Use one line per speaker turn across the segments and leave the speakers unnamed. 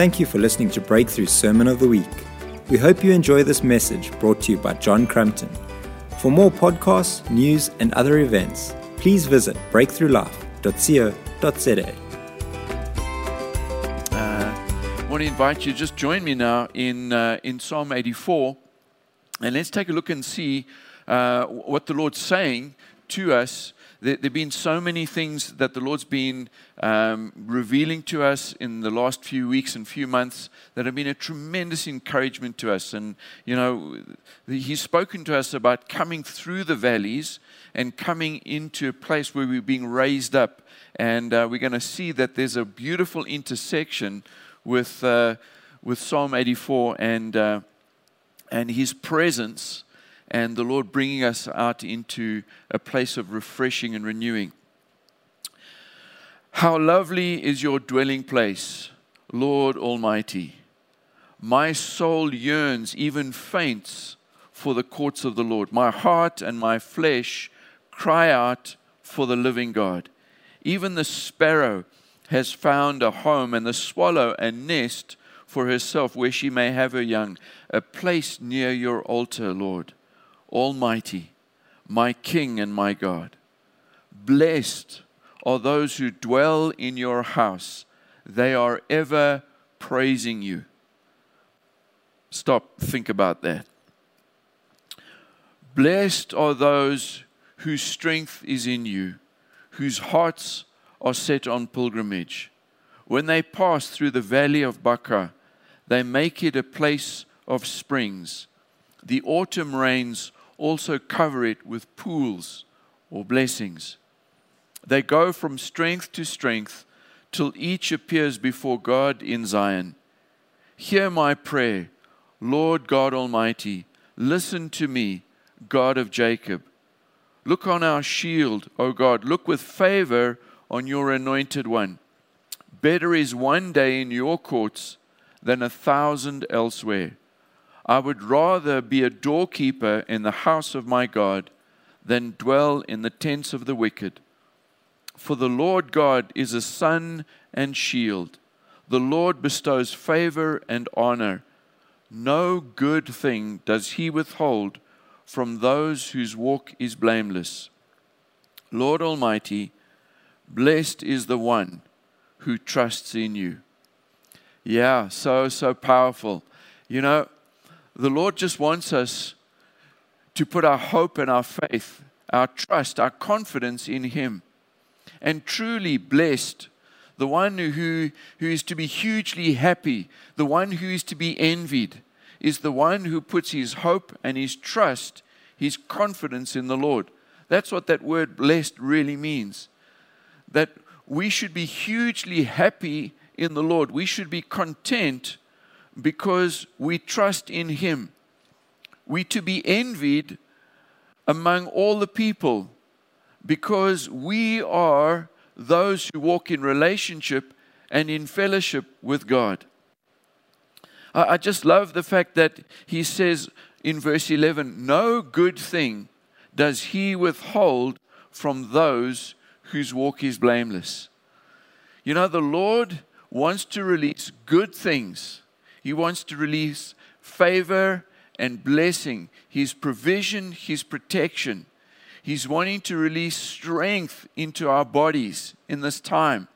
Thank you for listening to Breakthru Sermon of the Week. We hope you enjoy this message brought to you by John Crumpton. For more podcasts, news, and other events, please visit breakthrulife.co.za.
I want to invite you, just join me now in, uh, in Psalm 84, and let's take a look and see uh, what the Lord's saying to us. There have been so many things that the Lord's been um, revealing to us in the last few weeks and few months that have been a tremendous encouragement to us. And, you know, He's spoken to us about coming through the valleys and coming into a place where we're being raised up. And uh, we're going to see that there's a beautiful intersection with, uh, with Psalm 84 and, uh, and His presence and the Lord bringing us out into a place of refreshing and renewing. How lovely is your dwelling place, Lord Almighty. My soul yearns, even faints, for the courts of the Lord. My heart and my flesh cry out for the living God. Even the sparrow has found a home, and the swallow a nest for herself where she may have her young, a place near your altar, Lord. Almighty, my King and my God. Blessed are those who dwell in your house, they are ever praising you. Stop, think about that. Blessed are those whose strength is in you, whose hearts are set on pilgrimage. When they pass through the valley of Baca, they make it a place of springs. The autumn rains also cover it with pools or blessings. They go from strength to strength till each appears before God in Zion. Hear my prayer, Lord God Almighty. Listen to me, God of Jacob. Look on our shield, O God. Look with favor on your anointed one. Better is one day in your courts than a thousand elsewhere. I would rather be a doorkeeper in the house of my God than dwell in the tents of the wicked. For the Lord God is a sun and shield. The Lord bestows favor and honor. No good thing does he withhold from those whose walk is blameless. Lord Almighty, blessed is the one who trusts in you. Yeah, so, so powerful. You know, the Lord just wants us to put our hope and our faith, our trust, our confidence in Him. And truly blessed, the one who, who is to be hugely happy, the one who is to be envied, is the one who puts his hope and his trust, his confidence in the Lord. That's what that word blessed really means. That we should be hugely happy in the Lord. We should be content because we trust in Him. We to be envied among all the people because we are those who walk in relationship and in fellowship with God. I just love the fact that he says in verse 11, No good thing does he withhold from those whose walk is blameless. You know, the Lord wants to release good things he wants to release favor and blessing, His provision, His protection. He's wanting to release strength into our bodies in this time.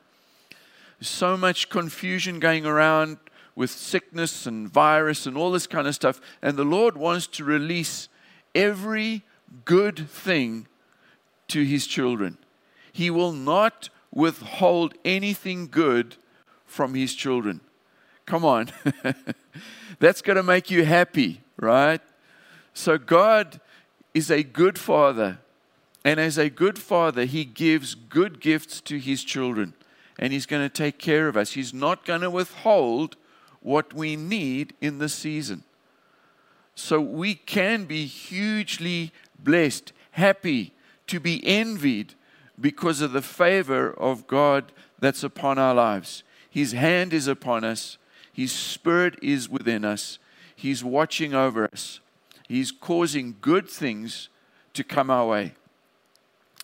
So much confusion going around with sickness and virus and all this kind of stuff. And the Lord wants to release every good thing to His children. He will not withhold anything good from His children. Come on. That's going to make you happy, right? So, God is a good father. And as a good father, he gives good gifts to his children. And he's going to take care of us. He's not going to withhold what we need in this season. So we can be hugely blessed, happy, to be envied because of the favor of God that's upon our lives. His hand is upon us. His Spirit is within us. He's watching over us. He's causing good things to come our way.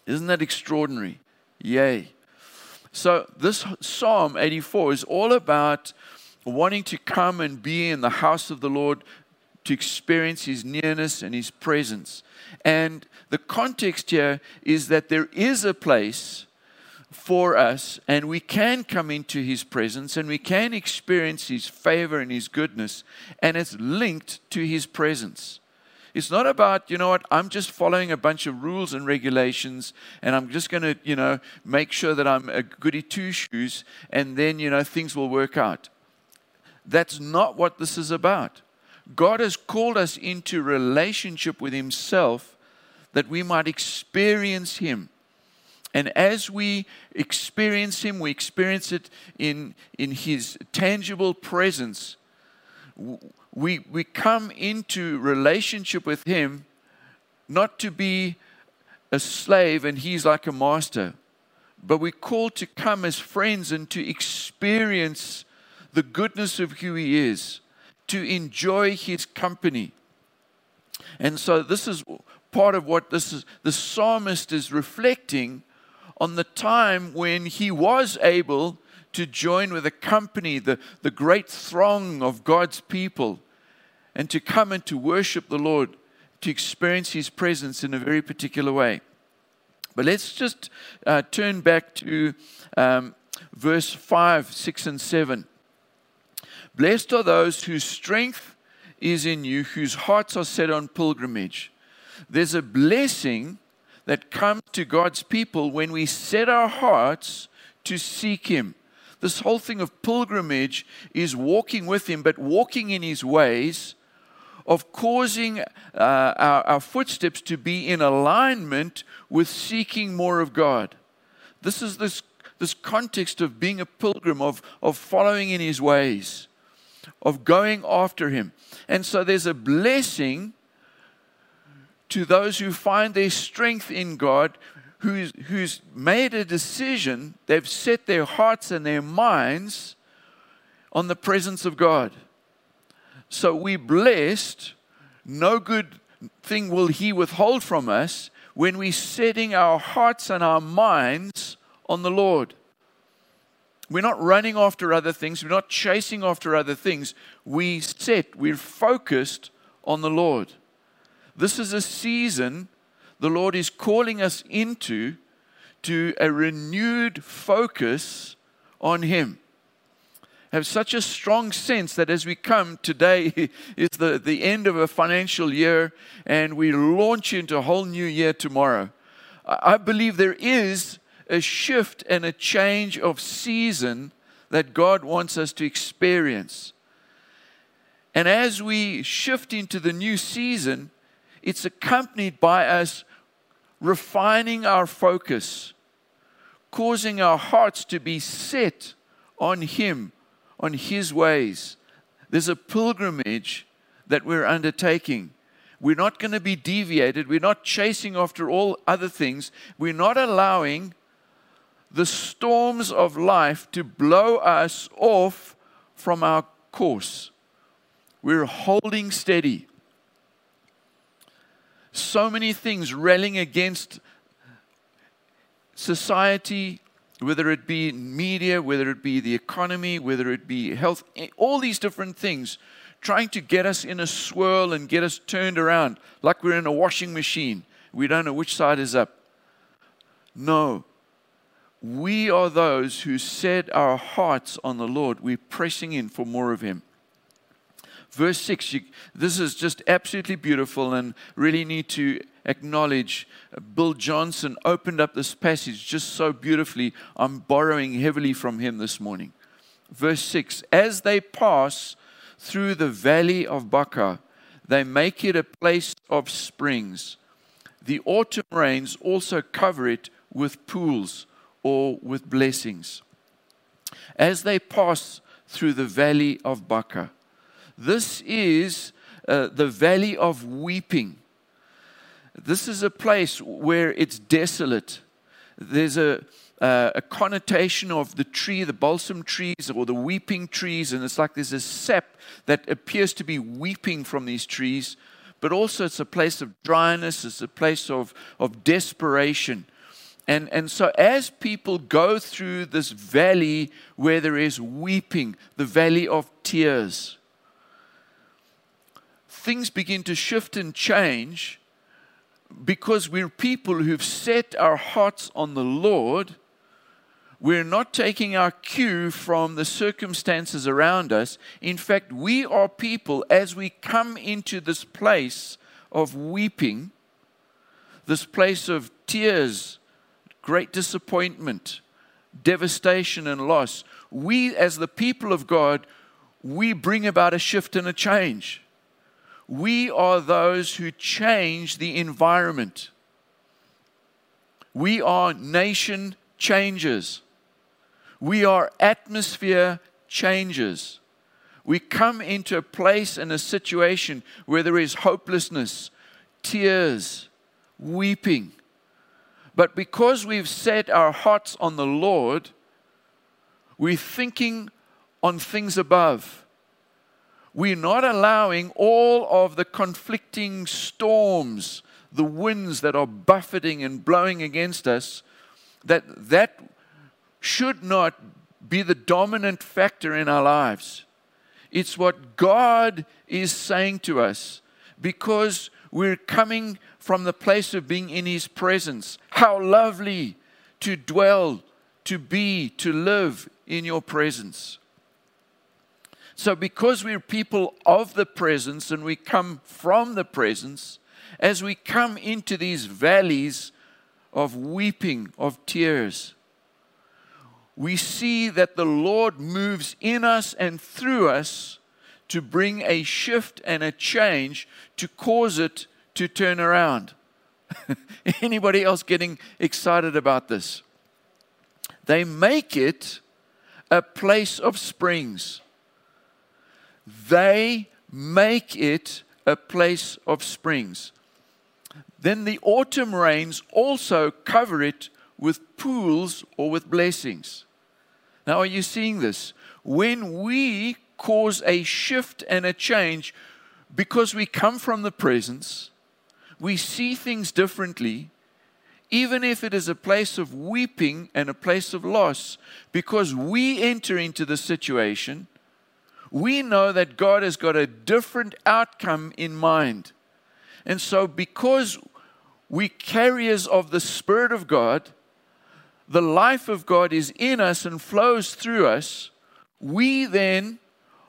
Isn't that extraordinary? Yay. So, this Psalm 84 is all about wanting to come and be in the house of the Lord to experience His nearness and His presence. And the context here is that there is a place for us, and we can come into His presence and we can experience His favor and His goodness, and it's linked to His presence. It's not about, you know what, I'm just following a bunch of rules and regulations and I'm just going to, you know, make sure that I'm a goody two shoes and then, you know, things will work out. That's not what this is about. God has called us into relationship with Himself that we might experience Him. And as we experience Him, we experience it in, in His tangible presence. We, we come into relationship with Him not to be a slave and He's like a master, but we're called to come as friends and to experience the goodness of who He is, to enjoy His company. And so, this is part of what this is, the psalmist is reflecting on the time when he was able to join with a company, the, the great throng of God's people, and to come and to worship the Lord, to experience His presence in a very particular way. But let's just uh, turn back to um, verse 5, 6, and 7. Blessed are those whose strength is in you, whose hearts are set on pilgrimage. There's a blessing that comes to God's people when we set our hearts to seek Him. This whole thing of pilgrimage is walking with Him, but walking in His ways, of causing uh, our, our footsteps to be in alignment with seeking more of God. This is this, this context of being a pilgrim, of, of following in His ways, of going after Him. And so there's a blessing to those who find their strength in God, who's, who's made a decision, they've set their hearts and their minds on the presence of God. So we blessed, no good thing will He withhold from us when we're setting our hearts and our minds on the Lord. We're not running after other things. We're not chasing after other things. We set, we're focused on the Lord. This is a season the Lord is calling us into to a renewed focus on Him. Have such a strong sense that as we come today is the, the end of a financial year and we launch into a whole new year tomorrow. I believe there is a shift and a change of season that God wants us to experience. And as we shift into the new season, it's accompanied by us refining our focus, causing our hearts to be set on Him, on His ways. There's a pilgrimage that we're undertaking. We're not going to be deviated. We're not chasing after all other things. We're not allowing the storms of life to blow us off from our course. We're holding steady so many things railing against society, whether it be media, whether it be the economy, whether it be health, all these different things, trying to get us in a swirl and get us turned around like we're in a washing machine. We don't know which side is up. No. We are those who set our hearts on the Lord. We're pressing in for more of Him verse 6, you, this is just absolutely beautiful and really need to acknowledge Bill Johnson opened up this passage just so beautifully. I'm borrowing heavily from him this morning. Verse 6 As they pass through the valley of Baca, they make it a place of springs. The autumn rains also cover it with pools or with blessings. As they pass through the valley of Baca, this is uh, the valley of weeping. This is a place where it's desolate. There's a, uh, a connotation of the tree, the balsam trees or the weeping trees, and it's like there's a sap that appears to be weeping from these trees, but also it's a place of dryness, it's a place of, of desperation. And, and so, as people go through this valley where there is weeping, the valley of tears, things begin to shift and change because we're people who've set our hearts on the Lord. We're not taking our cue from the circumstances around us. In fact, we are people, as we come into this place of weeping, this place of tears, great disappointment, devastation, and loss, we, as the people of God, we bring about a shift and a change. We are those who change the environment. We are nation changers. We are atmosphere changers. We come into a place and a situation where there is hopelessness, tears, weeping. But because we've set our hearts on the Lord, we're thinking on things above we're not allowing all of the conflicting storms, the winds that are buffeting and blowing against us, that that should not be the dominant factor in our lives. It's what God is saying to us because we're coming from the place of being in His presence. How lovely to dwell, to be, to live in your presence. So, because we're people of the presence and we come from the presence, as we come into these valleys of weeping, of tears, we see that the Lord moves in us and through us to bring a shift and a change to cause it to turn around. Anybody else getting excited about this? They make it a place of springs they make it a place of springs. Then the autumn rains also cover it with pools or with blessings. Now, are you seeing this? When we cause a shift and a change because we come from the presence, we see things differently, even if it is a place of weeping and a place of loss, because we enter into the situation we know that God has got a different outcome in mind. And so, because we carriers of the Spirit of God, the life of God is in us and flows through us, we then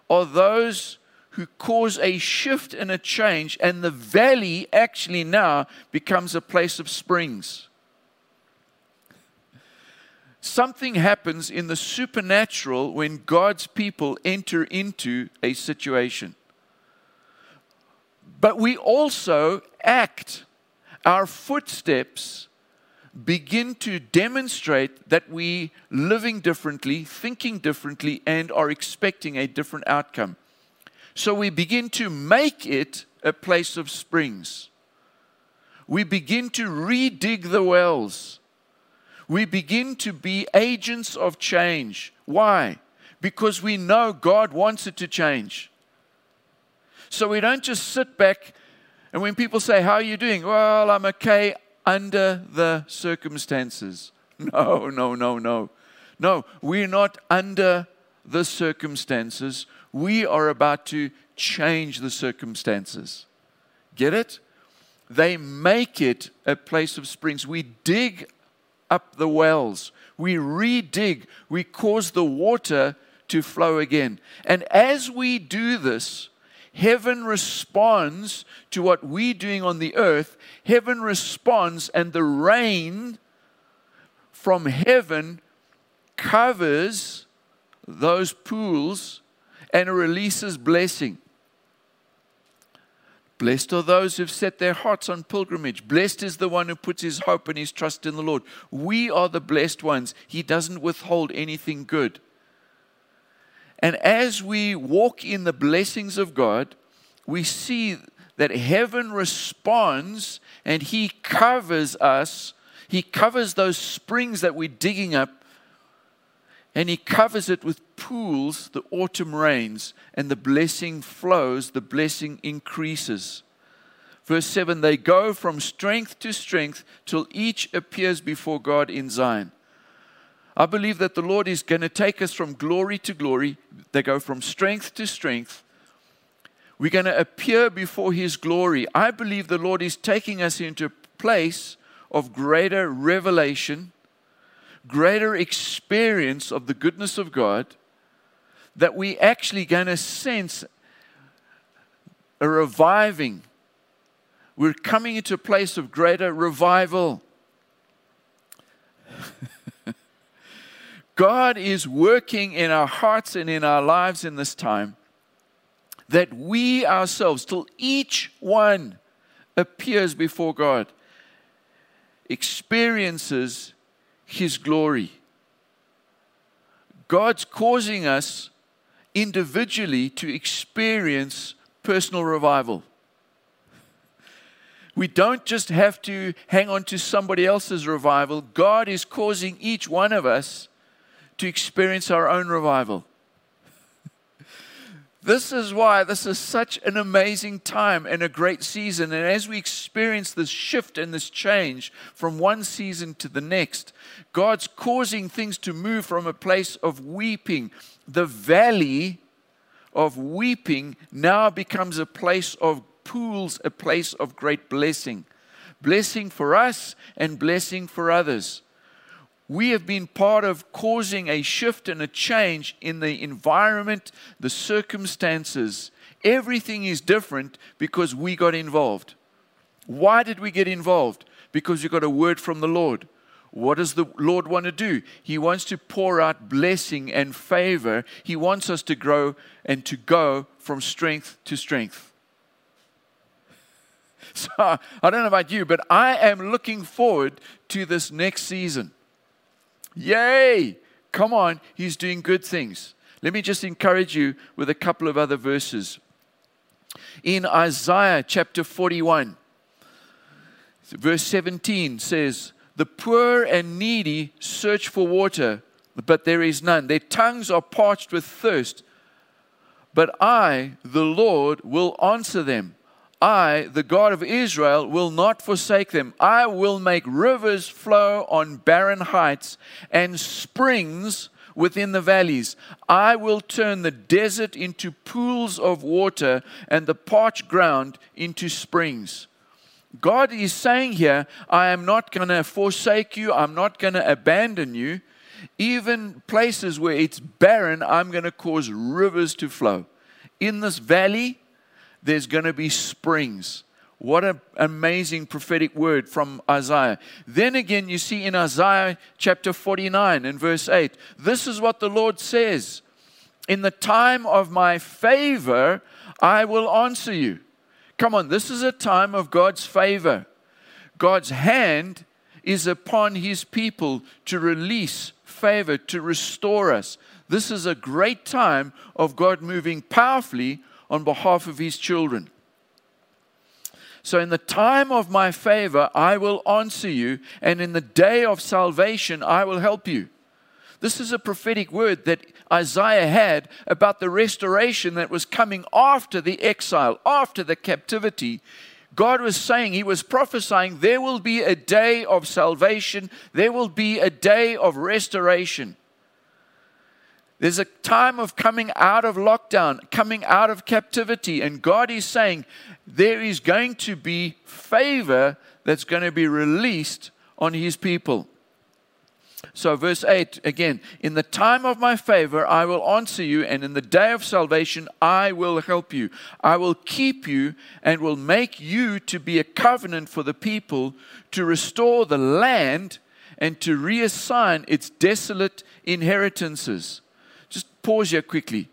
are those who cause a shift and a change, and the valley actually now becomes a place of springs something happens in the supernatural when God's people enter into a situation. But we also act, our footsteps begin to demonstrate that we living differently, thinking differently, and are expecting a different outcome. So we begin to make it a place of springs. We begin to redig the wells we begin to be agents of change. Why? Because we know God wants it to change. So we don't just sit back and when people say, How are you doing? Well, I'm okay under the circumstances. No, no, no, no. No, we're not under the circumstances. We are about to change the circumstances. Get it? They make it a place of springs. We dig up the wells. We redig, we cause the water to flow again. And as we do this, heaven responds to what we're doing on the earth. Heaven responds, and the rain from heaven covers those pools and releases blessing. Blessed are those who've set their hearts on pilgrimage. Blessed is the one who puts his hope and his trust in the Lord. We are the blessed ones. He doesn't withhold anything good. And as we walk in the blessings of God, we see that heaven responds and He covers us. He covers those springs that we're digging up and he covers it with pools, the autumn rains, and the blessing flows, the blessing increases. Verse 7 They go from strength to strength till each appears before God in Zion. I believe that the Lord is going to take us from glory to glory. They go from strength to strength. We're going to appear before His glory. I believe the Lord is taking us into a place of greater revelation, greater experience of the goodness of God, that we actually going to sense a reviving. We're coming into a place of greater revival. God is working in our hearts and in our lives in this time that we ourselves, till each one appears before God, experiences His glory. God's causing us individually to experience personal revival. We don't just have to hang on to somebody else's revival. God is causing each one of us to experience our own revival. This is why this is such an amazing time and a great season. And as we experience this shift and this change from one season to the next, God's causing things to move from a place of weeping. The valley of weeping now becomes a place of pools, a place of great blessing. Blessing for us and blessing for others we have been part of causing a shift and a change in the environment, the circumstances. Everything is different because we got involved. Why did we get involved? Because you got a word from the Lord. What does the Lord want to do? He wants to pour out blessing and favor. He wants us to grow and to go from strength to strength. So, I don't know about you, but I am looking forward to this next season. Yay! Come on, he's doing good things. Let me just encourage you with a couple of other verses. In Isaiah chapter 41, verse 17 says, The poor and needy search for water, but there is none. Their tongues are parched with thirst. But I, the Lord, will answer them. I, the God of Israel, will not forsake them. I will make rivers flow on barren heights and springs within the valleys. I will turn the desert into pools of water and the parched ground into springs. God is saying here, I am not going to forsake you, I'm not going to abandon you. Even places where it's barren, I'm going to cause rivers to flow. In this valley, there's going to be springs. What an amazing prophetic word from Isaiah. Then again, you see in Isaiah chapter 49 and verse 8, this is what the Lord says In the time of my favor, I will answer you. Come on, this is a time of God's favor. God's hand is upon his people to release favor, to restore us. This is a great time of God moving powerfully on behalf of his children. So, in the time of my favor, I will answer you, and in the day of salvation, I will help you. This is a prophetic word that Isaiah had about the restoration that was coming after the exile, after the captivity. God was saying, He was prophesying, there will be a day of salvation, there will be a day of restoration. There's a time of coming out of lockdown, coming out of captivity, and God is saying there is going to be favor that's going to be released on His people. So, verse 8 again, in the time of my favor, I will answer you, and in the day of salvation, I will help you. I will keep you and will make you to be a covenant for the people to restore the land and to reassign its desolate inheritances pause here quickly.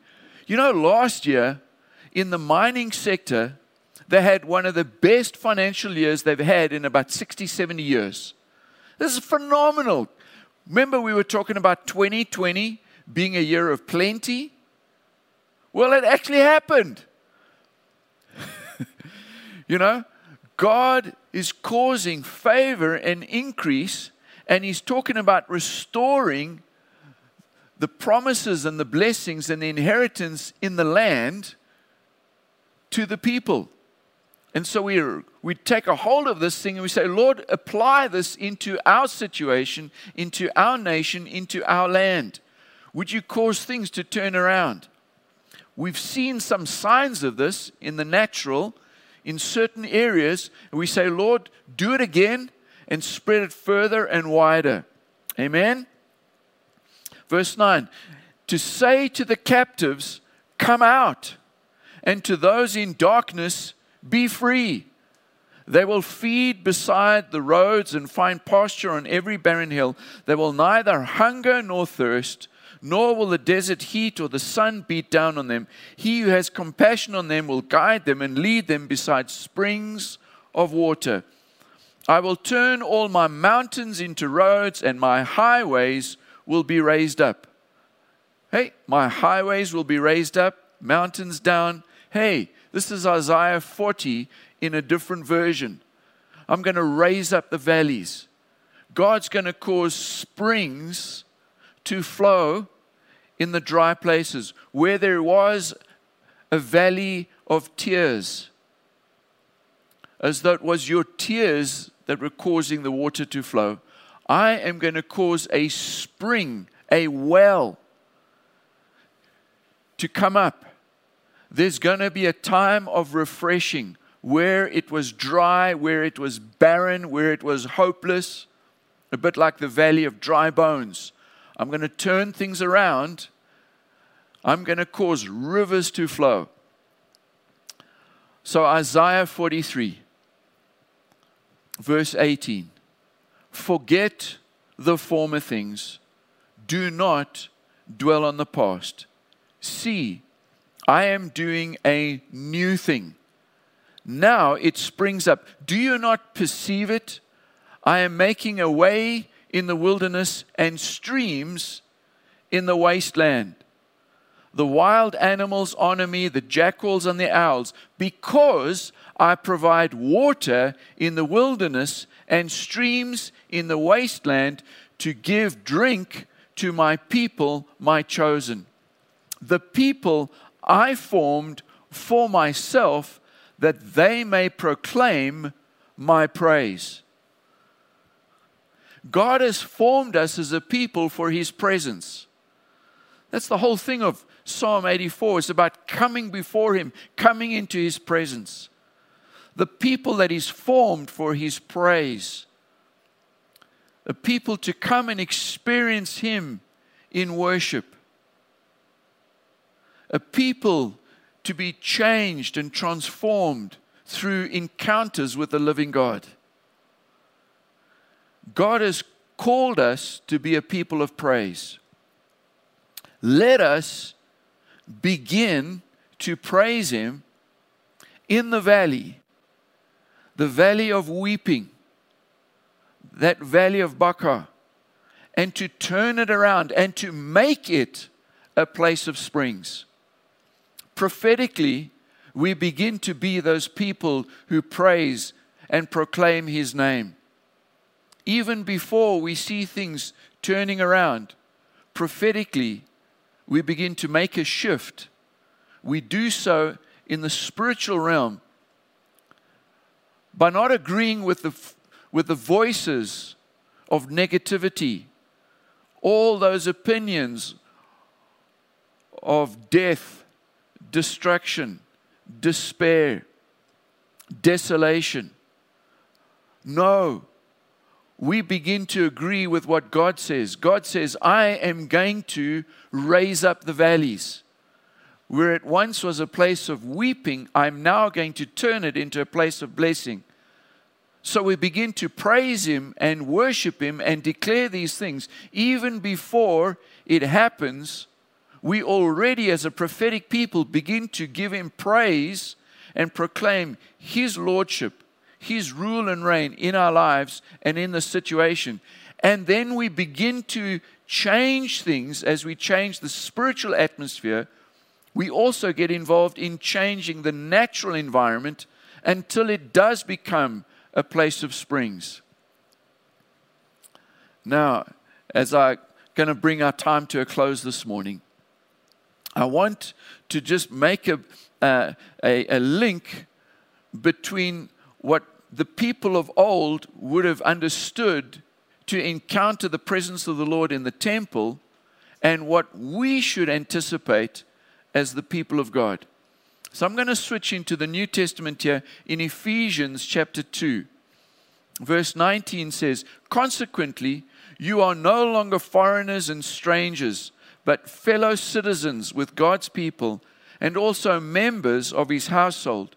You know, last year in the mining sector, they had one of the best financial years they've had in about 60, 70 years. This is phenomenal. Remember, we were talking about 2020 being a year of plenty? Well, it actually happened. you know, God is causing favor and increase, and He's talking about restoring the promises and the blessings and the inheritance in the land to the people. And so we, we take a hold of this thing and we say, Lord, apply this into our situation, into our nation, into our land. Would you cause things to turn around? We've seen some signs of this in the natural in certain areas. And we say, Lord, do it again and spread it further and wider. Amen. Verse 9 to say to the captives, Come out, and to those in darkness, Be free. They will feed beside the roads and find pasture on every barren hill. They will neither hunger nor thirst, nor will the desert heat or the sun beat down on them. He who has compassion on them will guide them and lead them beside springs of water. I will turn all my mountains into roads, and my highways will be raised up. Hey, my highways will be raised up, mountains down. Hey, this is Isaiah 40 in a different version. I'm going to raise up the valleys. God's going to cause springs to flow in the dry places where there was a valley of tears, as though it was your tears that were causing the water to flow. I am going to cause a spring, a well to come up. There's going to be a time of refreshing where it was dry, where it was barren, where it was hopeless, a bit like the valley of dry bones. I'm going to turn things around. I'm going to cause rivers to flow. So, Isaiah 43, verse 18 Forget the former things, do not dwell on the past. See, I am doing a new thing. Now it springs up. Do you not perceive it? I am making a way in the wilderness and streams in the wasteland. The wild animals honor me, the jackals and the owls, because I provide water in the wilderness and streams in the wasteland to give drink to my people, my chosen the people I formed for myself, that they may proclaim my praise. God has formed us as a people for his presence. That's the whole thing of Psalm 84. It's about coming before him, coming into his presence. The people that he's formed for his praise. The people to come and experience him in worship a people to be changed and transformed through encounters with the living God. God has called us to be a people of praise. Let us begin to praise Him in the valley, the valley of weeping, that valley of Baca, and to turn it around and to make it a place of springs prophetically, we begin to be those people who praise and proclaim His name. Even before we see things turning around, prophetically, we begin to make a shift. We do so in the spiritual realm by not agreeing with the, with the voices of negativity, all those opinions of death destruction, despair, desolation. No, we begin to agree with what God says. God says, I am going to raise up the valleys. Where it once was a place of weeping, I'm now going to turn it into a place of blessing. So we begin to praise Him and worship Him and declare these things even before it happens we already, as a prophetic people, begin to give Him praise and proclaim His Lordship, His rule and reign in our lives and in the situation. And then we begin to change things as we change the spiritual atmosphere. We also get involved in changing the natural environment until it does become a place of springs. Now, as I'm going to bring our time to a close this morning, I want to just make a, uh, a, a link between what the people of old would have understood to encounter the presence of the Lord in the temple and what we should anticipate as the people of God. So I'm going to switch into the New Testament here in Ephesians chapter 2. Verse 19 says, Consequently, you are no longer foreigners and strangers, but fellow citizens with God's people and also members of his household,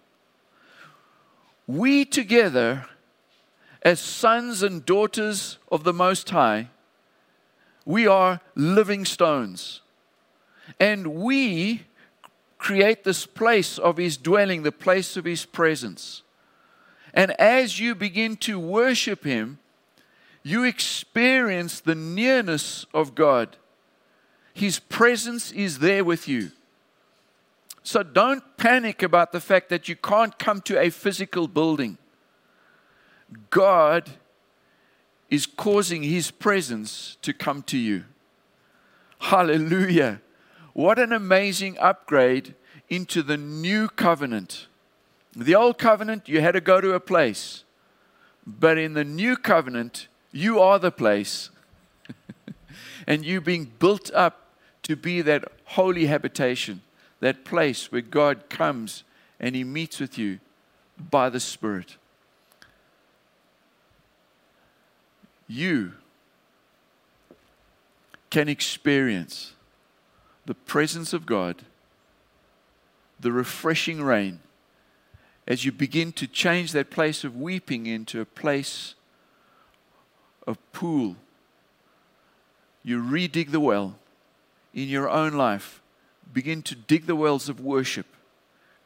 We together, as sons and daughters of the Most High, we are living stones. And we create this place of His dwelling, the place of His presence. And as you begin to worship Him, you experience the nearness of God. His presence is there with you. So don't panic about the fact that you can't come to a physical building. God is causing His presence to come to you. Hallelujah. What an amazing upgrade into the new covenant. The old covenant, you had to go to a place. But in the new covenant, you are the place. and you being built up to be that holy habitation, that place where God comes and He meets with you by the Spirit. you can experience the presence of God, the refreshing rain, as you begin to change that place of weeping into a place of pool. You redig the well in your own life. Begin to dig the wells of worship.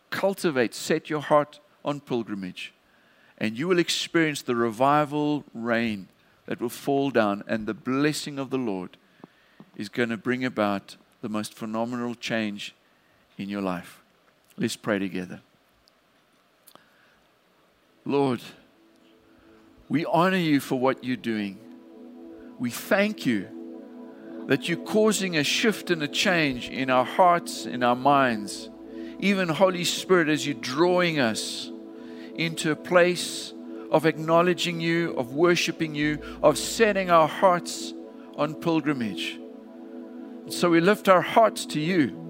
Cultivate, set your heart on pilgrimage, and you will experience the revival rain that will fall down, and the blessing of the Lord is going to bring about the most phenomenal change in your life. Let's pray together. Lord, we honor you for what you're doing. We thank you that you're causing a shift and a change in our hearts, in our minds. Even Holy Spirit, as you're drawing us into a place of acknowledging you, of worshiping you, of setting our hearts on pilgrimage. So we lift our hearts to you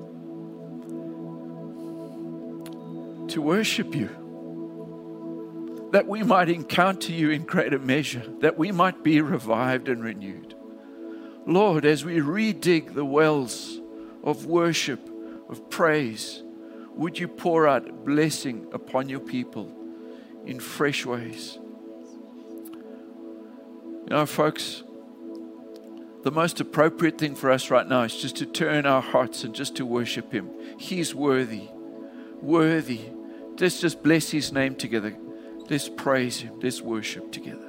to worship you, that we might encounter you in greater measure, that we might be revived and renewed. Lord, as we redig the wells of worship, of praise, would you pour out blessing upon your people? in fresh ways. You know, folks, the most appropriate thing for us right now is just to turn our hearts and just to worship Him. He's worthy, worthy. Let's just bless His name together. Let's praise Him. Let's worship together.